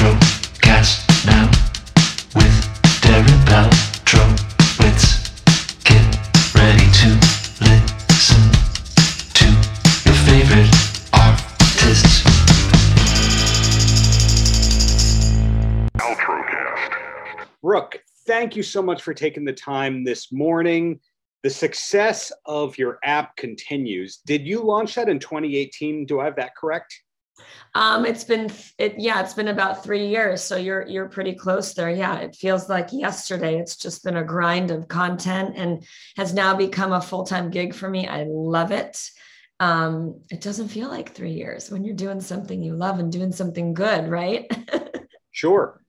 Paltrocast now with Darren Paltrowitz. Get ready to listen to your favorite artists. Brooke, thank you so much for taking the time this morning. The success of your app continues. Did you launch that in 2018? Do I have that correct? Um, it's been it yeah, it's been about three years. So you're you're pretty close there. Yeah, it feels like yesterday. It's just been a grind of content and has now become a full-time gig for me. I love it. Um, it doesn't feel like three years when you're doing something you love and doing something good, right? Sure.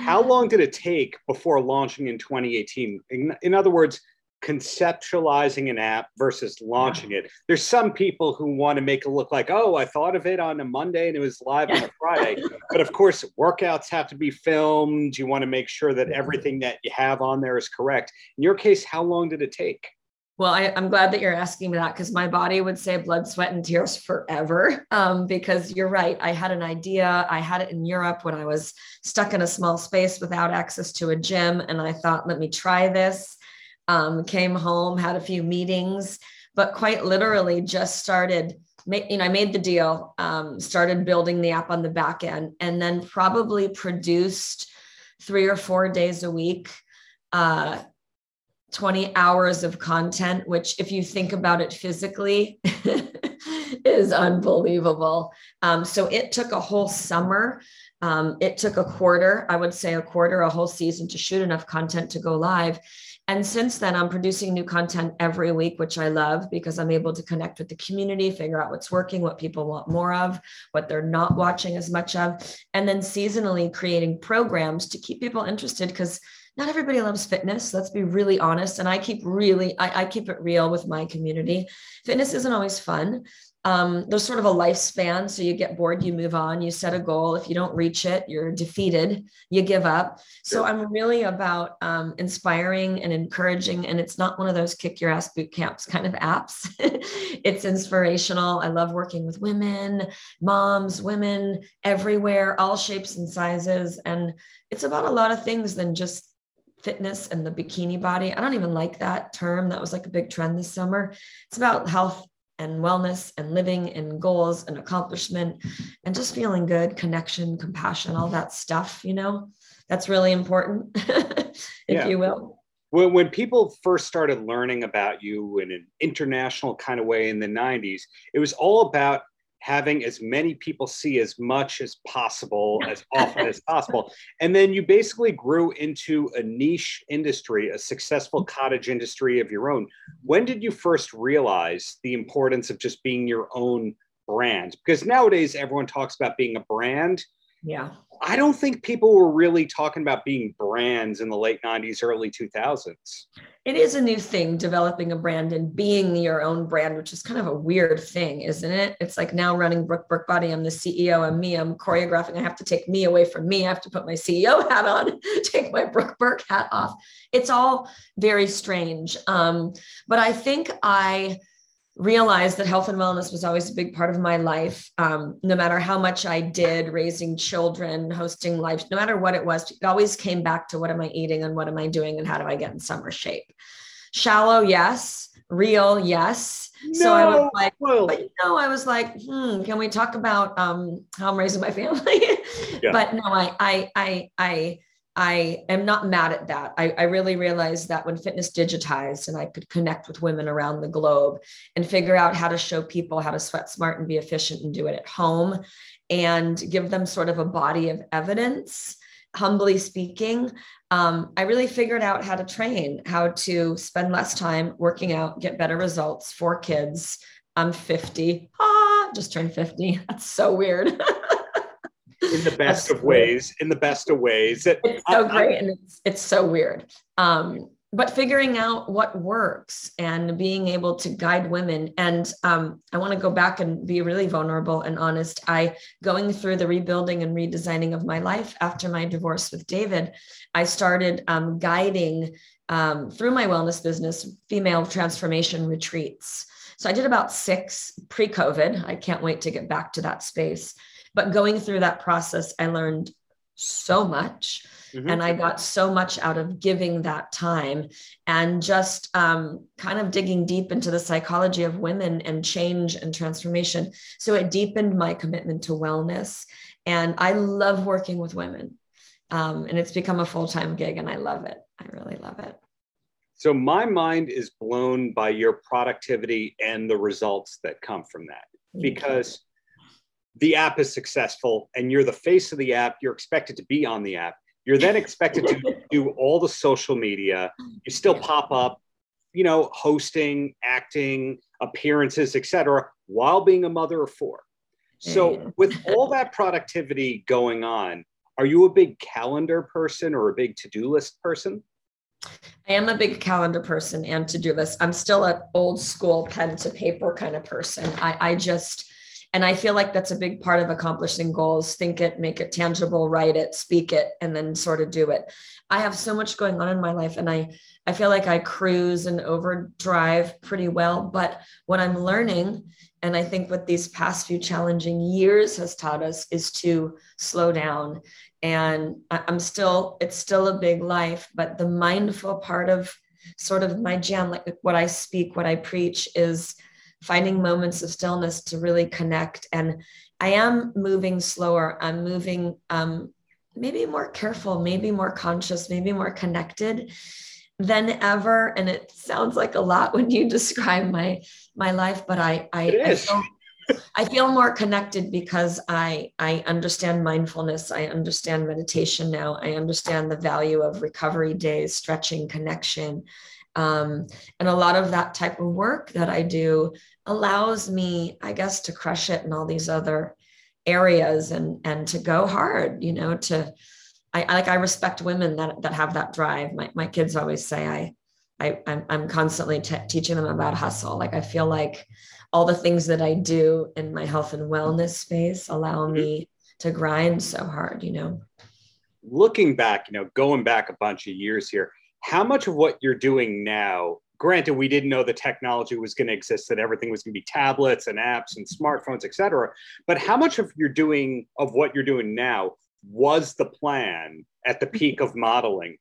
How long did it take before launching in 2018? In, in other words, conceptualizing an app versus launching it. There's some people who want to make it look like, oh, I thought of it on a Monday and it was live on a Friday. but of course, workouts have to be filmed. You want to make sure that everything that you have on there is correct. In your case, how long did it take? Well, I, am glad that you're asking me that because my body would say blood, sweat, and tears forever. Um, because you're right. I had an idea. I had it in Europe when I was stuck in a small space without access to a gym. And I thought, let me try this. Um, came home, had a few meetings, but quite literally just started. You know, I made the deal, um, started building the app on the back end, and then probably produced three or four days a week. Uh, 20 hours of content, which, if you think about it physically, is unbelievable. Um, so it took a whole summer. Um, it took a quarter, I would say a quarter, a whole season to shoot enough content to go live. And since then, I'm producing new content every week, which I love because I'm able to connect with the community, figure out what's working, what people want more of, what they're not watching as much of, and then seasonally creating programs to keep people interested because not everybody loves fitness let's be really honest and i keep really I, I, keep it real with my community. Fitness isn't always fun um, there's sort of a lifespan so you get bored you move on you set a goal if you don't reach it you're defeated you give up so i'm really about um, inspiring and encouraging and it's not one of those kick your ass boot camps kind of apps it's inspirational i love working with women moms women everywhere all shapes and sizes and it's about a lot of things than just fitness and the bikini body. I don't even like that term. That was like a big trend this summer. It's about health and wellness and living and goals and accomplishment and just feeling good, connection, compassion, all that stuff, you know, that's really important, if yeah. you will. When, when people first started learning about you in an international kind of way in the 90s, it was all about having as many people see as much as possible, as often as possible. And then you basically grew into a niche industry, a successful mm-hmm. cottage industry of your own. When did you first realize the importance of just being your own brand? Because nowadays everyone talks about being a brand. Yeah. I don't think people were really talking about being brands in the late 90s, early 2000s. It is a new thing, developing a brand and being your own brand, which is kind of a weird thing, isn't it? It's like now running Brooke Burke Body. I'm the CEO. I'm me. I'm choreographing. I have to take me away from me. I have to put my CEO hat on, take my Brooke Burke hat off. It's all very strange. Um, but I think I realized that health and wellness was always a big part of my life. Um, no matter how much I did, raising children, hosting life, no matter what it was, it always came back to what am I eating and what am I doing and how do I get in summer shape. Shallow, yes. Real, yes. No, so I was like, but you know, I was like, hmm, can we talk about um, how I'm raising my family? yeah. But no, I, I, I, I I am not mad at that. I, I, really realized that when fitness digitized and I could connect with women around the globe and figure out how to show people how to sweat smart and be efficient and do it at home and give them sort of a body of evidence, humbly speaking, um, I really figured out how to train, how to spend less time working out, get better results for kids. I'm 50. Ah, just turned 50. That's so weird. in the best of ways in the best of ways. It's so I, great I, and it's, it's so weird. Um, but figuring out what works and being able to guide women. And um, i want to go back and be really vulnerable and honest. I going through the rebuilding and redesigning of my life after my divorce with david i started um, guiding um, through my wellness business female transformation retreats. So i did about six pre-covid. I can't wait to get back to that space but going through that process, I learned so much. Mhm. And I got so much out of giving that time and just um, kind of digging deep into the psychology of women and change and transformation. So it deepened my commitment to wellness. And I love working with women. Um, and it's become a full time gig, and I love it. I really love it. So my mind is blown by your productivity and the results that come from that because the app is successful and you're the face of the app. You're expected to be on the app. You're then expected to do all the social media. You still pop up, you know, hosting, acting, appearances, etc., while being a mother of four. So with all that productivity going on, are you a big calendar person or a big to-do list person? I am a big calendar person and to do list. I'm still an old school pen to paper kind of person. I, I just, and I feel like that's a big part of accomplishing goals. Think it, make it tangible, write it, speak it, and then sort of do it. I have so much going on in my life and I, I feel like I cruise and overdrive pretty well. But what I'm learning, and I think what these past few challenging years has taught us, is to slow down and i'm still it's still a big life but the mindful part of sort of my jam like what i speak what i preach is finding moments of stillness to really connect and i am moving slower i'm moving um, maybe more careful maybe more conscious maybe more connected than ever and it sounds like a lot when you describe my my life but i i, I feel I feel more connected because I I understand mindfulness. I understand meditation now. I understand the value of recovery days, stretching, connection, um, and a lot of that type of work that I do allows me, I guess, to crush it in all these other areas and and to go hard. You know, to I like I respect women that that have that drive. My my kids always say I. I, I'm, I'm constantly t- teaching them about hustle. Like I feel like all the things that I do in my health and wellness space allow me to grind so hard, you know. looking back, you know, going back a bunch of years here, how much of what you're doing now, granted, we didn't know the technology was going to exist, that everything was going to be tablets and apps and smartphones, et cetera, but how much of you're doing of what you're doing now was the plan at the peak of modeling?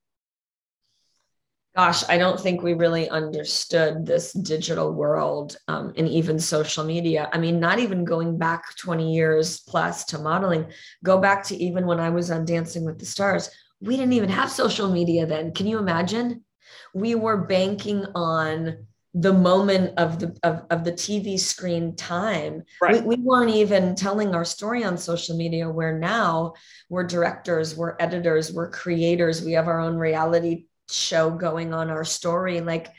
Gosh, I don't think we really understood this digital world um, and even social media. I mean, not even going back 20 years plus to modeling, go back to even when I was on Dancing with the Stars. We didn't even have social media then. Can you imagine? We were banking on the moment of the of, of the TV screen time. Right. We, we weren't even telling our story on social media where now we're directors, we're editors, we're creators, we have our own reality show going on our story like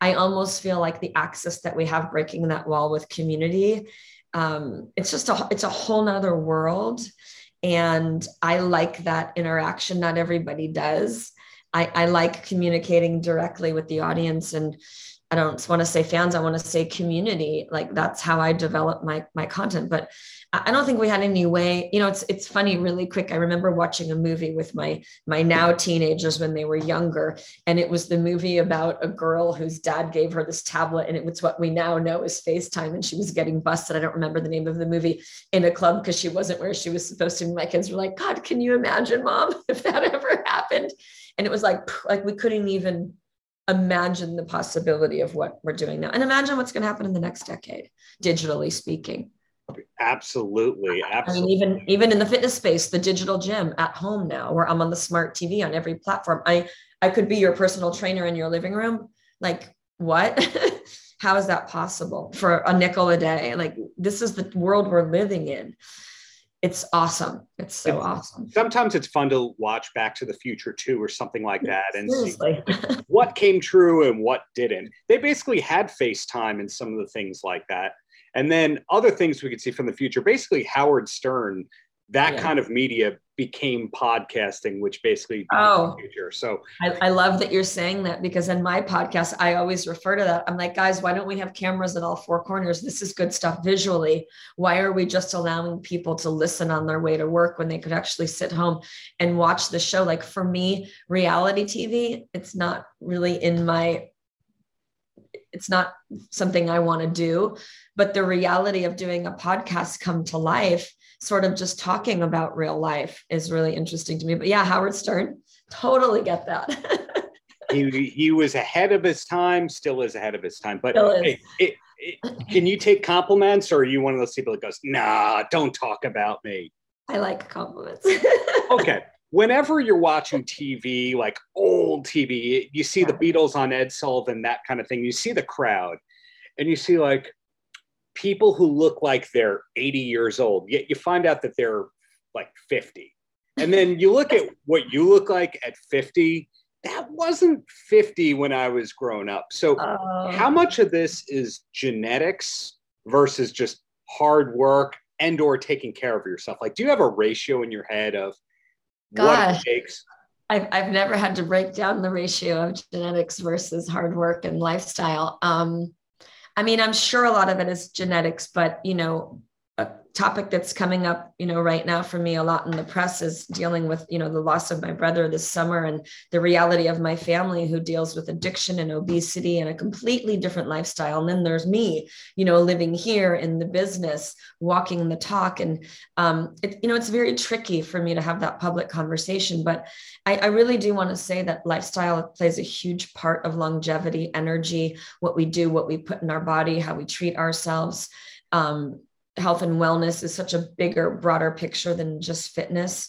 i almost feel like the access that we have breaking that wall with community um, it's just a it's a whole nother world and i like that interaction not everybody does. I i like communicating directly with the audience. And i don't want to say fans i want to say community. Like that's how i develop my my content. But I don't think we had any way, you know, it's it's funny really quick. I remember watching a movie with my my now teenagers when they were younger and it was the movie about a girl whose dad gave her this tablet and it was what we now know as FaceTime and she was getting busted. I don't remember the name of the movie in a club because she wasn't where she was supposed to be. My kids were like, "God, can you imagine, mom, if that ever happened?" And it was like like we couldn't even imagine the possibility of what we're doing now. And imagine what's going to happen in the next decade, digitally speaking. Absolutely, I mean, even even in the fitness space, the digital gym at home now, where I'm on the smart TV on every platform. I I could be your personal trainer in your living room. Like what? How is that possible for a nickel a day? Like this is the world we're living in. It's awesome. It's so It's- awesome. Sometimes it's fun to watch Back to the Future 2 or something like that and see what came true and what didn't. They basically had FaceTime and some of the things like that. And then other things we could see from the future. Basically, Howard Stern, that Yeah. kind of media became podcasting, which basically Oh. the future. So I, I love that you're saying that because in my podcast, I always refer to that. I'm like, guys, why don't we have cameras at all four corners? This is good stuff visually. Why are we just allowing people to listen on their way to work when they could actually sit home and watch the show? Like for me, reality TV, it's not really in my it's not something I want to do, but the reality of doing a podcast come to life sort of just talking about real life is really interesting to me. But yeah, Howard Stern, totally get that. he, he was ahead of his time, still is ahead of his time. But it, it, can you take compliments, or are you one of those people that goes, "Nah, don't talk about me"? I like compliments. okay. Whenever you're watching TV, like old TV, you see the Beatles on Ed Sullivan, that kind of thing. You see the crowd, and you see like people who look like they're 80 years old, yet you find out that they're like 50. And then you look at what you look like at 50. That wasn't 50 when I was growing up. So, uh, how much of this is genetics versus just hard work and or taking care of yourself? Like, do you have a ratio in your head of gosh, what it takes? I've, I've never had to break down the ratio of genetics versus hard work and lifestyle. Um, I mean, I'm sure a lot of it is genetics, but you know, a topic that's coming up, you know, right now for me a lot in the press is dealing with, you know, the loss of my brother this summer and the reality of my family who deals with addiction and obesity and a completely different lifestyle. And then there's me, you know, living here in the business, walking the talk. And, um, it, you know, it's very tricky for me to have that public conversation, but I, I really do want to say that lifestyle plays a huge part of longevity, energy, what we do, what we put in our body, how we treat ourselves. Um, health and wellness is such a bigger, broader picture than just fitness.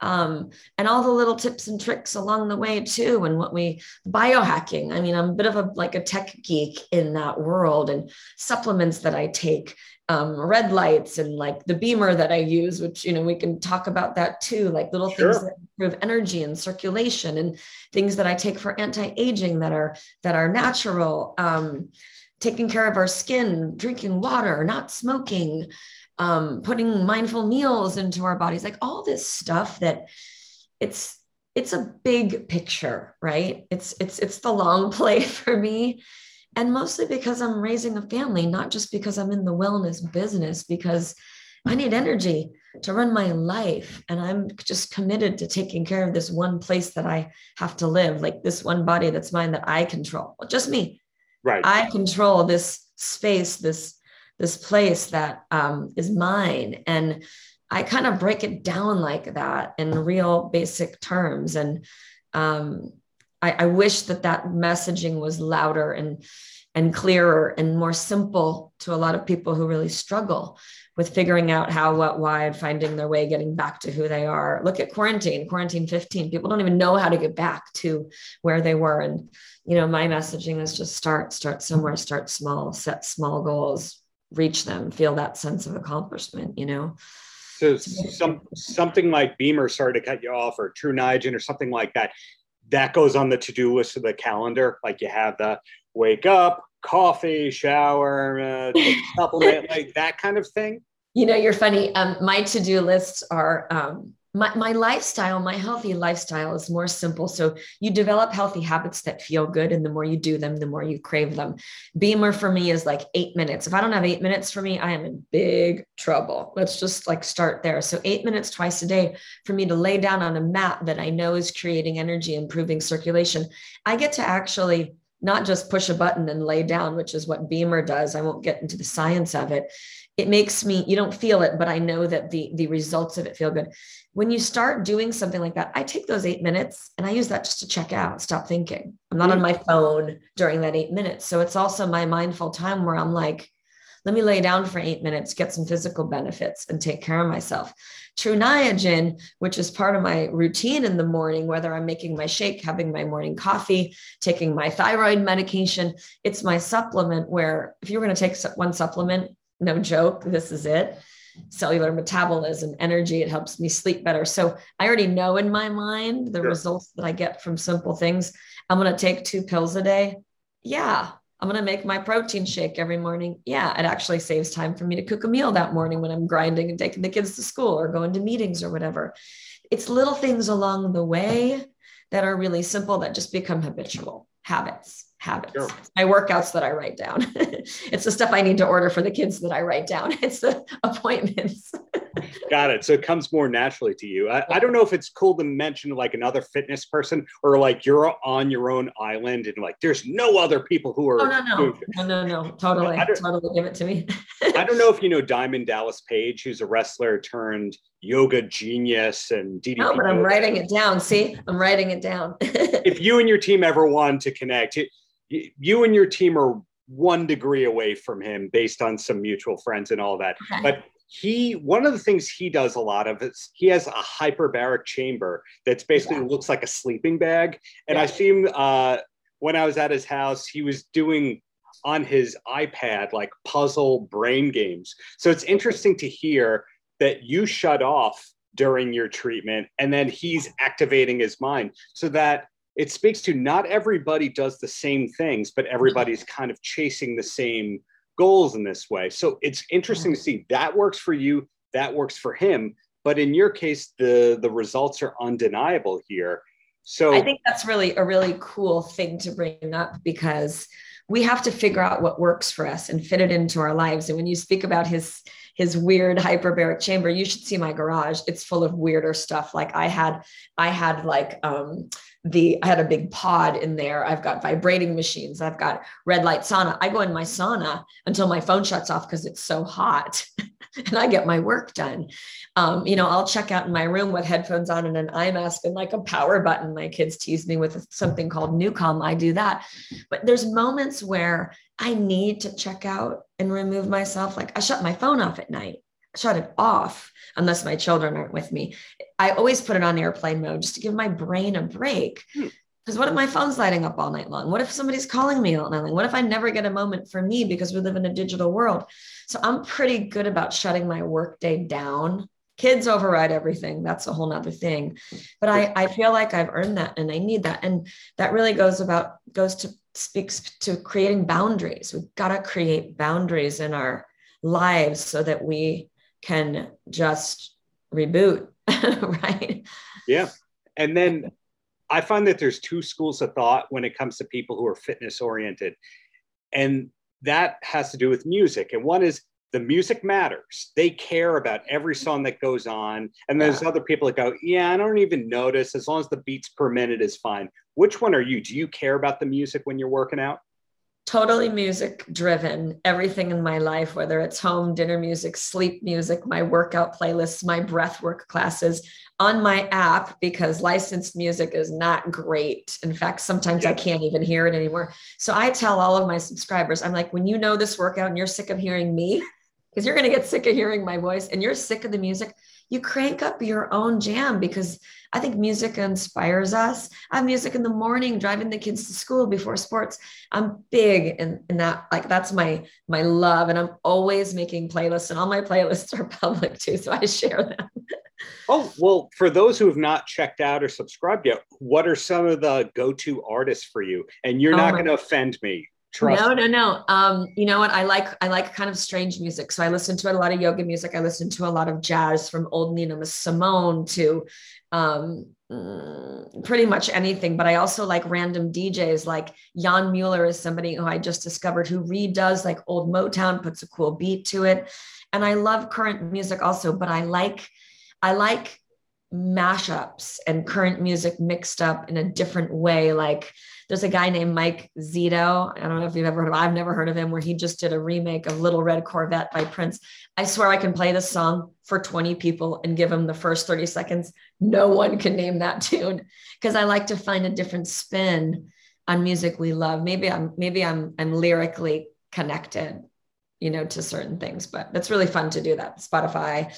Um, and all the little tips and tricks along the way too and what we biohacking i mean i'm a bit of a like a tech geek in that world and supplements that i take um, red lights and like the BEMER that i use which you know we can talk about that too like little sure. things that improve energy and circulation and things that i take for anti-aging that are that are natural um, taking care of our skin, drinking water, not smoking, um, putting mindful meals into our bodies, like all this stuff that it's it's a big picture, right? It's it's it's the long play for me. And mostly because I'm raising a family, not just because I'm in the wellness business, because I need energy to run my life. And I'm just committed to taking care of this one place that I have to live, like this one body that's mine that I control. Just me. Right. I control this space, this this place that um, is mine, and I kind of break it down like that in real basic terms. And um, I, I wish that that messaging was louder and and clearer and more simple to a lot of people who really struggle with figuring out how, what, why, and finding their way, getting back to who they are. Look at quarantine, quarantine 15. People don't even know how to get back to where they were. And, you know, my messaging is just start, start somewhere, start small, set small goals, reach them, feel that sense of accomplishment, you know? So some something like BEMER, sorry to cut you off, or True Niagen or something like that, that goes on the to-do list of the calendar. Like you have the wake up, coffee, shower, uh, supplement, like that kind of thing? You know, you're funny. Um, my to do lists are um, my, my lifestyle, my healthy lifestyle is more simple. So you develop healthy habits that feel good. And the more you do them, the more you crave them. BEMER for me is like eight minutes. If I don't have eight minutes for me, I am in big trouble. Let's just like start there. So eight minutes twice a day for me to lay down on a mat that I know is creating energy, improving circulation. I get to actually not just push a button and lay down, which is what BEMER does. I won't get into the science of it. It makes me, you don't feel it, but I know that the, the results of it feel good. When you start doing something like that, I take those eight minutes and I use that just to check out, stop thinking. I'm not on mm. my phone during that eight minutes. So it's also my mindful time where I'm like, let me lay down for eight minutes, get some physical benefits, and take care of myself. True Niagen, which is part of my routine in the morning, whether I'm making my shake, having my morning coffee, taking my thyroid medication, it's my supplement where if you're going to take one supplement, no joke, this is it cellular metabolism, energy. It helps me sleep better. So I already know in my mind the sure. results that I get from simple things. I'm going to take two pills a day. Yeah, I'm going to make my protein shake every morning. Yeah, it actually saves time for me to cook a meal that morning when I'm grinding and taking the kids to school or going to meetings or whatever. It's little things along the way that are really simple that just become habitual habits. Habits. Sure. My workouts that I write down. it's the stuff I need to order for the kids that I write down. It's the appointments. Got it. So it comes more naturally to you. I, I, don't know if it's cool to mention like another fitness person or like you're on your own island and like there's no other people who are. Oh, no, no. No, no, no. Totally. Totally give it to me. I don't know if you know Diamond Dallas Page, who's a wrestler turned yoga genius and DDP. No, but I'm writing it down. See, I'm writing it down. if you and your team ever want to connect, you and your team are one degree away from him based on some mutual friends and all that. Okay. But he one of the things he does a lot of is he has a hyperbaric chamber that's basically yeah. looks like a sleeping bag. And yeah. I see him uh, when I was at his house, he was doing on his iPad like puzzle brain games. So it's interesting to hear that you shut off during your treatment and then he's activating his mind so that it speaks to not everybody does the same things, but everybody's kind of chasing the same goals in this way. So it's interesting to see that works for you, that works for him. But in your case, the the results are undeniable here. So I think that's really a really cool thing to bring up because we have to figure out what works for us and fit it into our lives. And when you speak about his his weird hyperbaric chamber, you should see my garage. It's full of weirder stuff. Like I had, I had like um the I had a big pod in there. I've got vibrating machines. I've got red light sauna. I go in my sauna until my phone shuts off because it's so hot, and I get my work done. Um, you know, I'll check out in my room with headphones on and an eye mask and like a power button. My kids tease me with something called NuCalm. I do that, but there's moments where I need to check out and remove myself. Like I shut my phone off at night shut it off unless my children aren't with me. I always put it on airplane mode just to give my brain a break. Because hmm. what if my phone's lighting up all night long? What if somebody's calling me all night long? What if I never get a moment for me because we live in a digital world? So I'm pretty good about shutting my workday down. Kids override everything. That's a whole nother thing. But I, I feel like I've earned that and I need that. And that really goes about goes to speaks to creating boundaries. We've got to create boundaries in our lives so that we can just reboot, right? Yeah. And then I find that there's two schools of thought when it comes to people who are fitness oriented. And that has to do with music. And one is the music matters. They care about every song that goes on. And there's yeah. other people that go, yeah, I don't even notice. As long as the beats per minute is fine. Which one are you? Do you care about the music when you're working out? Totally music driven everything in my life whether it's home dinner music sleep music my workout playlists my breath work classes on my app because licensed music is not great in fact sometimes yeah. i can't even hear it anymore so i tell all of my subscribers i'm like when you know this workout and you're sick of hearing me because you're going to get sick of hearing my voice and you're sick of the music you crank up your own jam because I think music inspires us. I have music in the morning, driving the kids to school before sports. I'm big in, in that, like that's my my love. And I'm always making playlists, and all my playlists are public too. So I share them. oh, well, for those who have not checked out or subscribed yet, what are some of the go-to artists for you? And you're oh not going to offend me. Trust no, no, no. Um, you know what? I like I like kind of strange music. So I listen to a lot of yoga music. I listen to a lot of jazz from old Nina Simone to um, mm, pretty much anything. But I also like random DJs. Like Jan Mueller is somebody who I just discovered who redoes like old Motown, puts a cool beat to it. And I love current music also, but I like I like mashups and current music mixed up in a different way. Like there's a guy named Mike Zito. I don't know if you've ever heard of him. I've never heard of him, where he just did a remake of Little Red Corvette by Prince. I swear I can play this song for 20 people and give them the first 30 seconds. No one can name that tune because I like to find a different spin on music we love. Maybe I'm maybe I'm I'm lyrically connected, you know, to certain things, but it's really fun to do that. Spotify,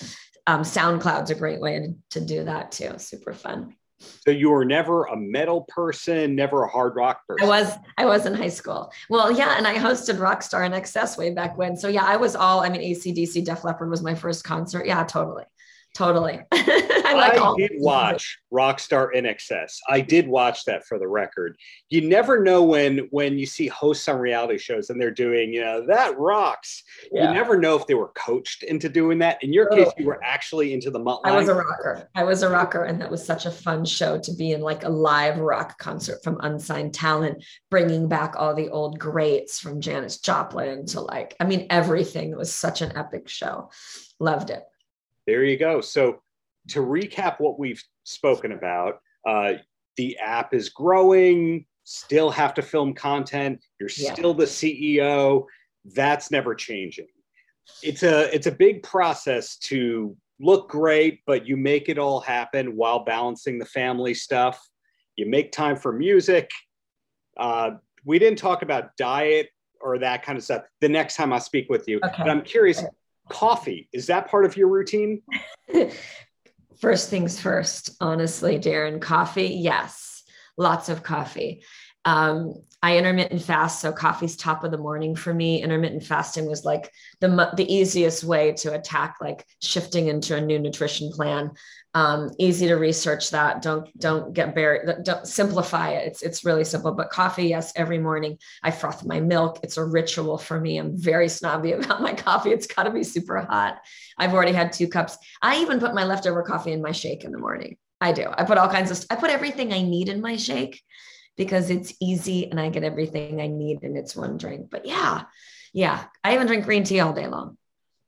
um, SoundCloud's a great way to do that too. Super fun. So you were never a metal person, never a hard rock person. I was. I was in high school. Well, yeah, and I hosted Rockstar INXS way back when. So yeah, I was all. I mean, ACDC, Def Leppard was my first concert. Yeah, totally. Totally. I, like I did watch Rockstar INXS. I did watch that for the record. You never know when when you see hosts on reality shows and they're doing, you know, that rocks. Yeah. You never know if they were coached into doing that. In your case, you were actually into the Mutt I was a rocker. I was a rocker, and that was such a fun show to be in, like a live rock concert from unsigned talent, bringing back all the old greats from Janis Joplin to like, I mean, everything. It was such an epic show. Loved it. There you go. So, to recap what we've spoken about, uh, the app is growing, still have to film content. You're Yeah. still the CEO. That's never changing. It's a it's a big process to look great, but you make it all happen while balancing the family stuff. You make time for music. Uh, we didn't talk about diet or that kind of stuff. The next time I speak with you, Okay. but I'm curious. Coffee is that part of your routine? First things first, honestly, Darren, coffee, yes, lots of coffee. Um, I intermittent fast, so coffee's top of the morning for me. Intermittent fasting was like the the easiest way to attack like shifting into a new nutrition plan. Um, easy to research that. Don't don't get buried. Don't simplify it. It's it's really simple. But coffee, yes, every morning I froth my milk. It's a ritual for me. I'm very snobby about my coffee. It's got to be super hot. I've already had two cups. I even put my leftover coffee in my shake in the morning. I do. I put all kinds of. I put everything I need in my shake because it's easy and I get everything I need and it's one drink. But yeah, yeah, I even drink green tea all day long.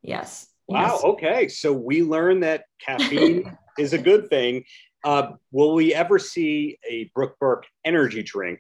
Yes. Wow. yes. Okay. So we learned that caffeine is a good thing. Uh, will we ever see a Brooke Burke energy drink?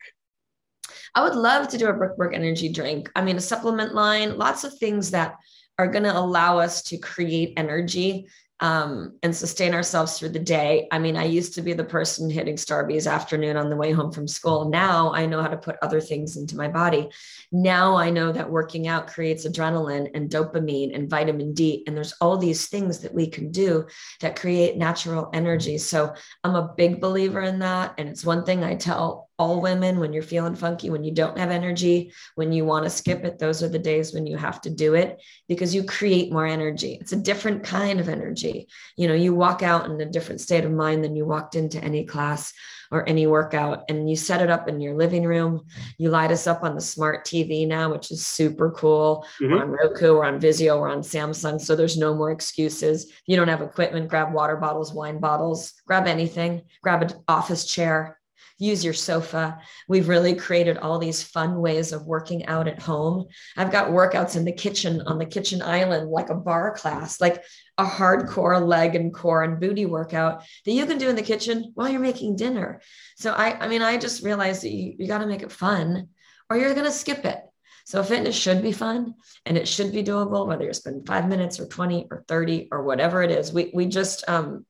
I would love to do a Brooke Burke energy drink. I mean, a supplement line, lots of things that are going to allow us to create energy um, and sustain ourselves through the day. I mean, I used to be the person hitting Starbucks afternoon on the way home from school. Now I know how to put other things into my body. Now I know that working out creates adrenaline and dopamine and vitamin D. And there's all these things that we can do that create natural energy. So I'm a big believer in that. And it's one thing I tell all women when you're feeling funky, when you don't have energy, when you want to skip it, those are the days when you have to do it because you create more energy. It's a different kind of energy. You know, you walk out in a different state of mind than you walked into any class or any workout and you set it up in your living room. You light us up on the smart TV now, which is super cool. Mhm. We're on Roku, we're on Vizio, we're on Samsung. So there's no more excuses. You don't have equipment, grab water bottles, wine bottles, grab anything, grab an office chair, use your sofa. We've really created all these fun ways of working out at home. I've got workouts in the kitchen on the kitchen island, like a bar class, like a hardcore leg and core and booty workout that you can do in the kitchen while you're making dinner. So I, I mean, I just realized that you, you got to make it fun or you're going to skip it. So fitness should be fun and it should be doable, whether you're spending five minutes or 20 or 30 or whatever it is. We, we just um,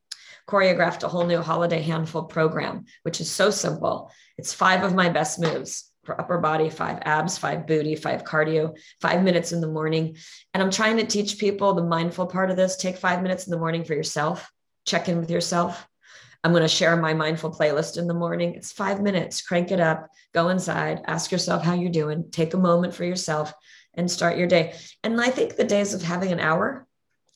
choreographed a whole new holiday handful program, which is so simple. It's five of my best moves for upper body, five abs, five booty, five cardio, five minutes in the morning. And I'm trying to teach people the mindful part of this. Take five minutes in the morning for yourself, check in with yourself. I'm going to share my mindful playlist in the morning. It's five minutes, crank it up, go inside, ask yourself how you're doing, take a moment for yourself and start your day. And I think the days of having an hour,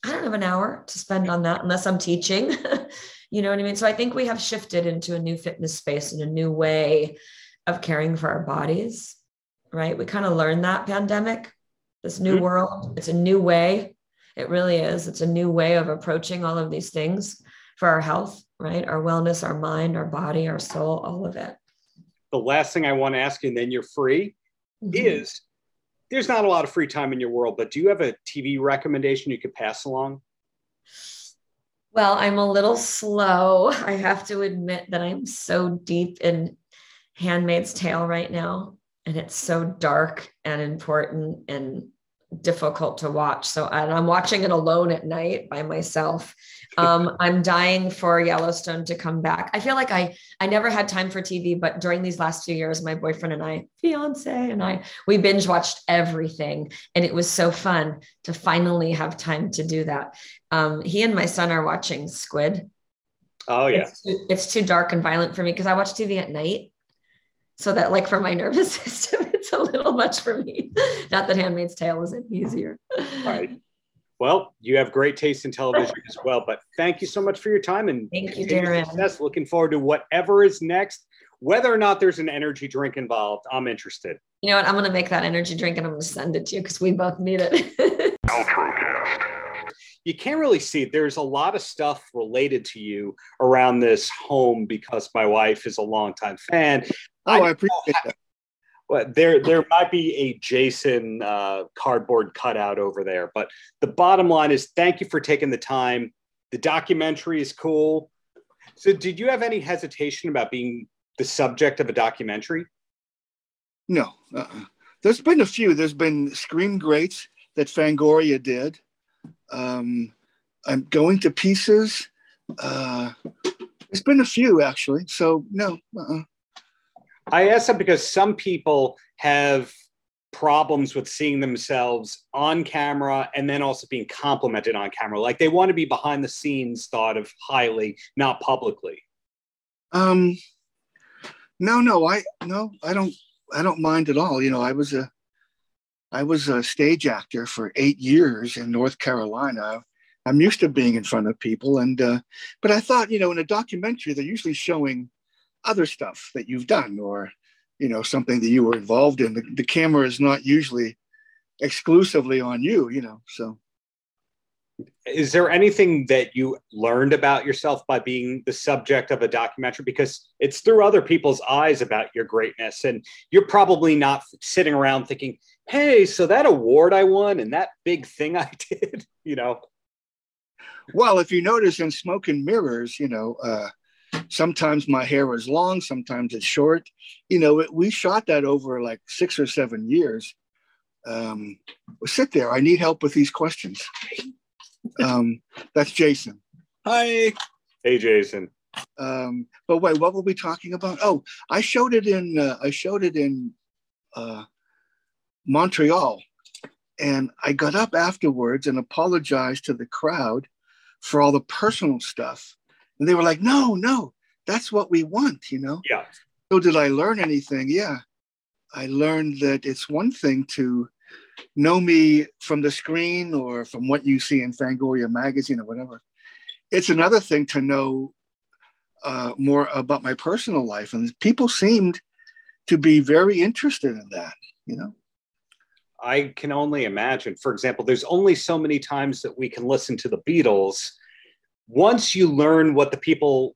I don't have an hour to spend on that unless I'm teaching. you know what I mean? So I think we have shifted into a new fitness space and a new way of caring for our bodies, right? We kind of learned that pandemic, this new Mhm. world. It's a new way. It really is. It's a new way of approaching all of these things for our health, right? Our wellness, our mind, our body, our soul, all of it. The last thing I want to ask you, and then you're free, Mhm. is there's not a lot of free time in your world, but do you have a TV recommendation you could pass along? Well, I'm a little slow. I have to admit that I'm so deep in Handmaid's Tale right now, and it's so dark and important and difficult to watch. So, and I'm watching it alone at night by myself. Um, I'm dying for Yellowstone to come back. I feel like I I never had time for TV, but during these last few years, my boyfriend and I, fiance and I, we binge watched everything, and it was so fun to finally have time to do that. Um, he and my son are watching Squid. Oh yeah. It's too, it's too dark and violent for me because I watch TV at night. So that like for my nervous system, it's a little much for me. Not that Handmaid's Tale isn't easier. Right. Well, you have great taste in television as well. But thank you so much for your time and Thank you, continued Darren. success. Looking forward to whatever is next. Whether or not there's an energy drink involved, I'm interested. You know what? I'm gonna make that energy drink and I'm gonna send it to you because we both need it. You can't really see. There's a lot of stuff related to you around this home because my wife is a longtime fan. Oh, I appreciate that. There there might be a Jason uh, cardboard cutout over there, but the bottom line is thank you for taking the time. The documentary is cool. So, did you have any hesitation about being the subject of a documentary? No. Uh-uh. There's been a few. There's been Scream Greats that Fangoria did. Um, I'm going to pieces. Uh, there's been a few actually. So no. Uh-uh. I ask that because some people have problems with seeing themselves on camera and then also being complimented on camera. Like they want to be behind the scenes thought of highly, not publicly. Um, no, no, I no, I don't, I don't mind at all. You know, I was a, I was a stage actor for eight years in North Carolina. I'm used to being in front of people, and uh, but I thought, you know, in a documentary, they're usually showing other stuff that you've done or you know something that you were involved in. The, the camera is not usually exclusively on you you know so. Is there anything that you learned about yourself by being the subject of a documentary? Because it's through other people's eyes about your greatness and you're probably not sitting around thinking hey so that award i won and that big thing i did you know? Well if you notice in smoke and mirrors you know uh, sometimes my hair was long sometimes it's short. You know it, we shot that over like six or seven years. Um, sit there. I need help with these questions. Um, that's jason. Hi. Hey jason. Um, but wait what were we talking about? Oh i showed it in uh, i showed it in uh, montreal. And i got up afterwards and apologized to the crowd for all the personal stuff. And they were like, no, no, that's what we want, you know? Yeah. So did I learn anything? Yeah. I learned that it's one thing to know me from the screen or from what you see in Fangoria magazine or whatever. It's another thing to know uh, more about my personal life. And people seemed to be very interested in that, you know? I can only imagine. For example, there's only so many times that we can listen to the Beatles once you learn what the people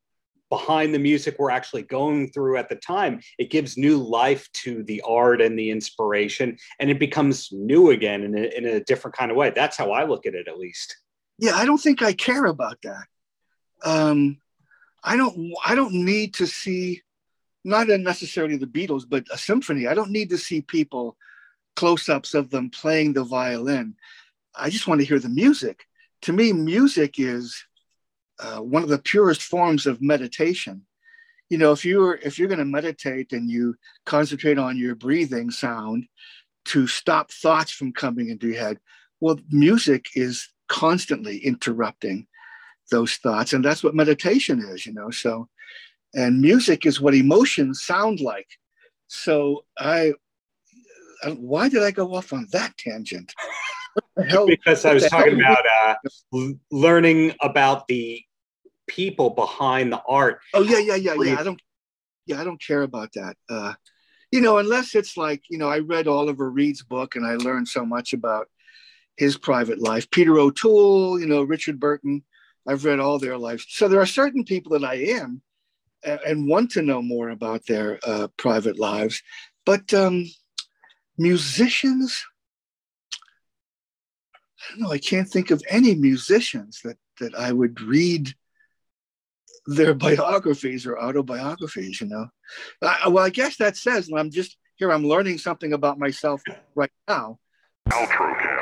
behind the music we're actually going through at the time, it gives new life to the art and the inspiration, and it becomes new again in a, in a different kind of way. That's how I look at it, at least. Yeah, I don't think I care about that. Um, I don't. I don't need to see, not necessarily the Beatles, but a symphony. I don't need to see people close-ups of them playing the violin. I just want to hear the music. To me, music is uh, one of the purest forms of meditation. You know, if you're if you're going to meditate and you concentrate on your breathing sound to stop thoughts from coming into your head, well, music is constantly interrupting those thoughts, and that's what meditation is. You know, so and music is what emotions sound like. So I, I why did I go off on that tangent? Because I was talking about uh, learning about the people behind the art. Oh yeah, yeah, yeah, yeah. I don't, yeah, I don't care about that. Uh, you know, unless it's like, you know, I read Oliver Reed's book and I learned so much about his private life. Peter O'Toole, you know, Richard Burton. I've read all their lives. So there are certain people that I am and want to know more about their uh, private lives. But um, musicians, Know. I can't think of any musicians that that I would read their biographies or autobiographies. You know, I, well, I guess that says, I'm just here. I'm learning something about myself right now. Outro